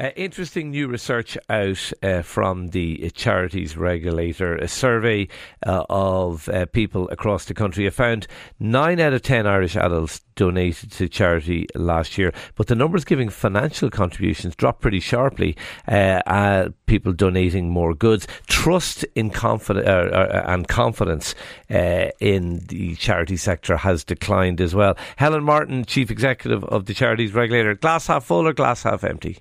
Uh, interesting new research out uh, from the charities regulator. A survey uh, of uh, people across the country have found nine out of ten Irish adults donated to charity last year, but the numbers giving financial contributions dropped pretty sharply. Uh, people donating more goods, trust in confidence uh, and confidence in the charity sector has declined as well. Helen Martin, chief executive of the charities regulator, glass half full or glass half empty?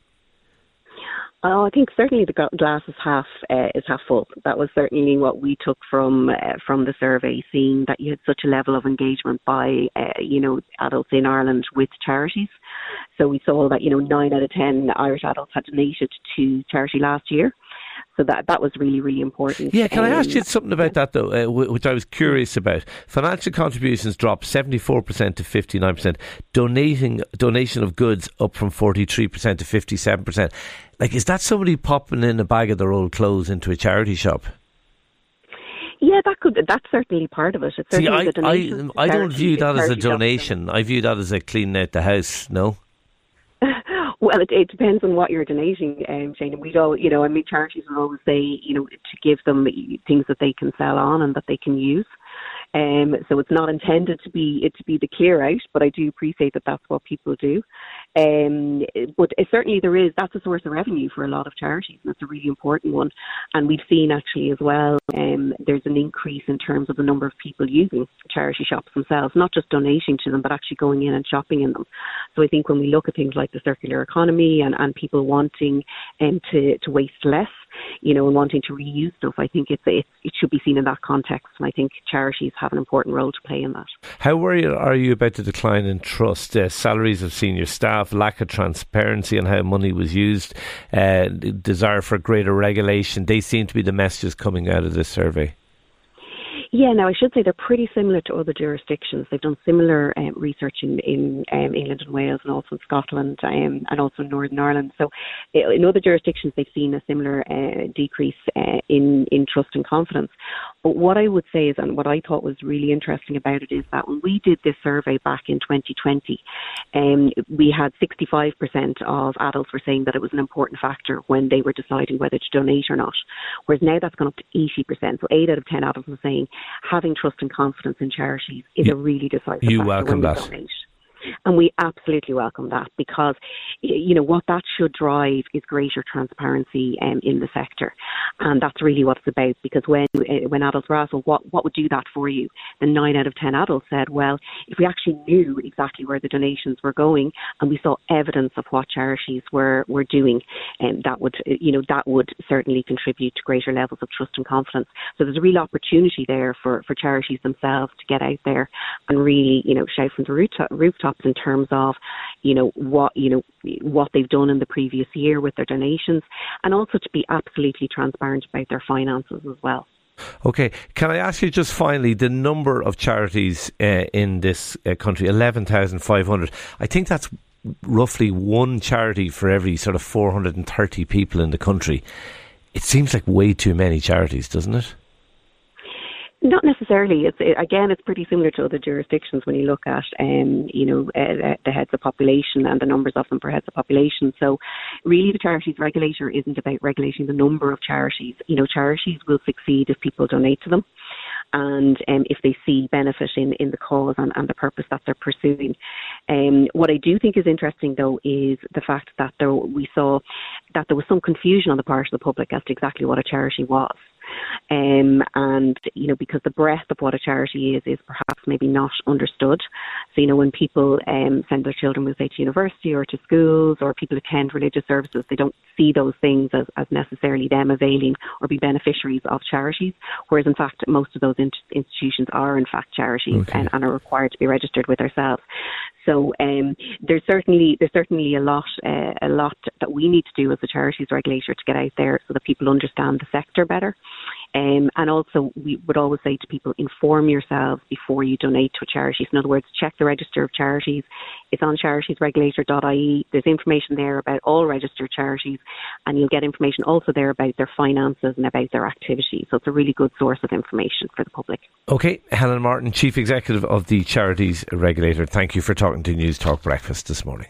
Oh, I think certainly the glass is half uh, is half full. That was certainly what we took from uh, from the survey, seeing that you had such a level of engagement by uh, you know adults in Ireland with charities. So we saw that you know nine out of ten Irish adults had donated to charity last year. So that that was really really important. Yeah, can um, I ask you something about that though, uh, which I was curious about? Financial contributions dropped seventy four percent to fifty nine percent. Donating donation of goods up from forty three percent to fifty seven percent. Like, is that somebody popping in a bag of their old clothes into a charity shop? Yeah, that could. That's certainly part of it. It's See, I, I, I don't view that as a donation. I view that as a cleaning out the house. No. Well, it, it depends on what you're donating, um, Shane. And we'd all, you know, I mean, charities will always say, you know, to give them things that they can sell on and that they can use. Um, so it's not intended to be it to be the clear out, but I do appreciate that that's what people do. Um, but certainly there is that's a source of revenue for a lot of charities, and it's a really important one. And we've seen actually as well, um, there's an increase in terms of the number of people using charity shops themselves, not just donating to them, but actually going in and shopping in them. So I think when we look at things like the circular economy and, and people wanting um, to to waste less you know, and wanting to reuse stuff. I think it's, it, it should be seen in that context, and I think charities have an important role to play in that. How worried are you about the decline in trust, uh, salaries of senior staff, lack of transparency on how money was used, uh, desire for greater regulation? They seem to be the messages coming out of this survey. Yeah, now I should say they're pretty similar to other jurisdictions. They've done similar um, research in, in um, England and Wales and also in Scotland um, and also in Northern Ireland. So in other jurisdictions, they've seen a similar uh, decrease uh, in, in trust and confidence. But what I would say is, and what I thought was really interesting about it is that when we did this survey back in 2020, um, we had 65% of adults were saying that it was an important factor when they were deciding whether to donate or not. Whereas now that's gone up to 80%. So 8 out of 10 adults are saying having trust and confidence in charities is you, a really decisive you welcome that. donate. And we absolutely welcome that because, you know, what that should drive is greater transparency um, in the sector. And that's really what it's about because when, uh, when adults were asked, well, what, what would do that for you? Then nine out of 10 adults said, well, if we actually knew exactly where the donations were going and we saw evidence of what charities were, were doing, um, that would, you know, that would certainly contribute to greater levels of trust and confidence. So there's a real opportunity there for, for charities themselves to get out there and really, you know, shout from the rooftop, rooftop in terms of, you know, what you know what they've done in the previous year with their donations, and also to be absolutely transparent about their finances as well. Okay, can I ask you just finally the number of charities uh, in this uh, country? Eleven thousand five hundred. I think that's roughly one charity for every sort of four hundred and thirty people in the country. It seems like way too many charities, doesn't it? Not necessarily. It's it, again, it's pretty similar to other jurisdictions when you look at, um, you know, uh, the heads of population and the numbers of them per heads of population. So, really, the charities regulator isn't about regulating the number of charities. You know, charities will succeed if people donate to them and um, if they see benefit in, in the cause and, and the purpose that they're pursuing. Um, what I do think is interesting, though, is the fact that there, we saw that there was some confusion on the part of the public as to exactly what a charity was. Um, and, you know, because the breadth of what a charity is, is perhaps maybe not understood. So, you know, when people um, send their children, we'll say, to university or to schools or people attend religious services, they don't see those things as, as necessarily them availing or be beneficiaries of charities. Whereas, in fact, most of those in- institutions are, in fact, charities okay. and, and, are required to be registered with ourselves. So um, there's certainly there's certainly a lot uh, a lot that we need to do as a charities regulator to get out there so that people understand the sector better. Um, and also, we would always say to people, inform yourselves before you donate to a charity. In other words, check the register of charities. It's on charitiesregulator.ie. There's information there about all registered charities, and you'll get information also there about their finances and about their activities. So it's a really good source of information for the public. Okay, Helen Martin, Chief Executive of the Charities Regulator, thank you for talking to Newstalk Breakfast this morning.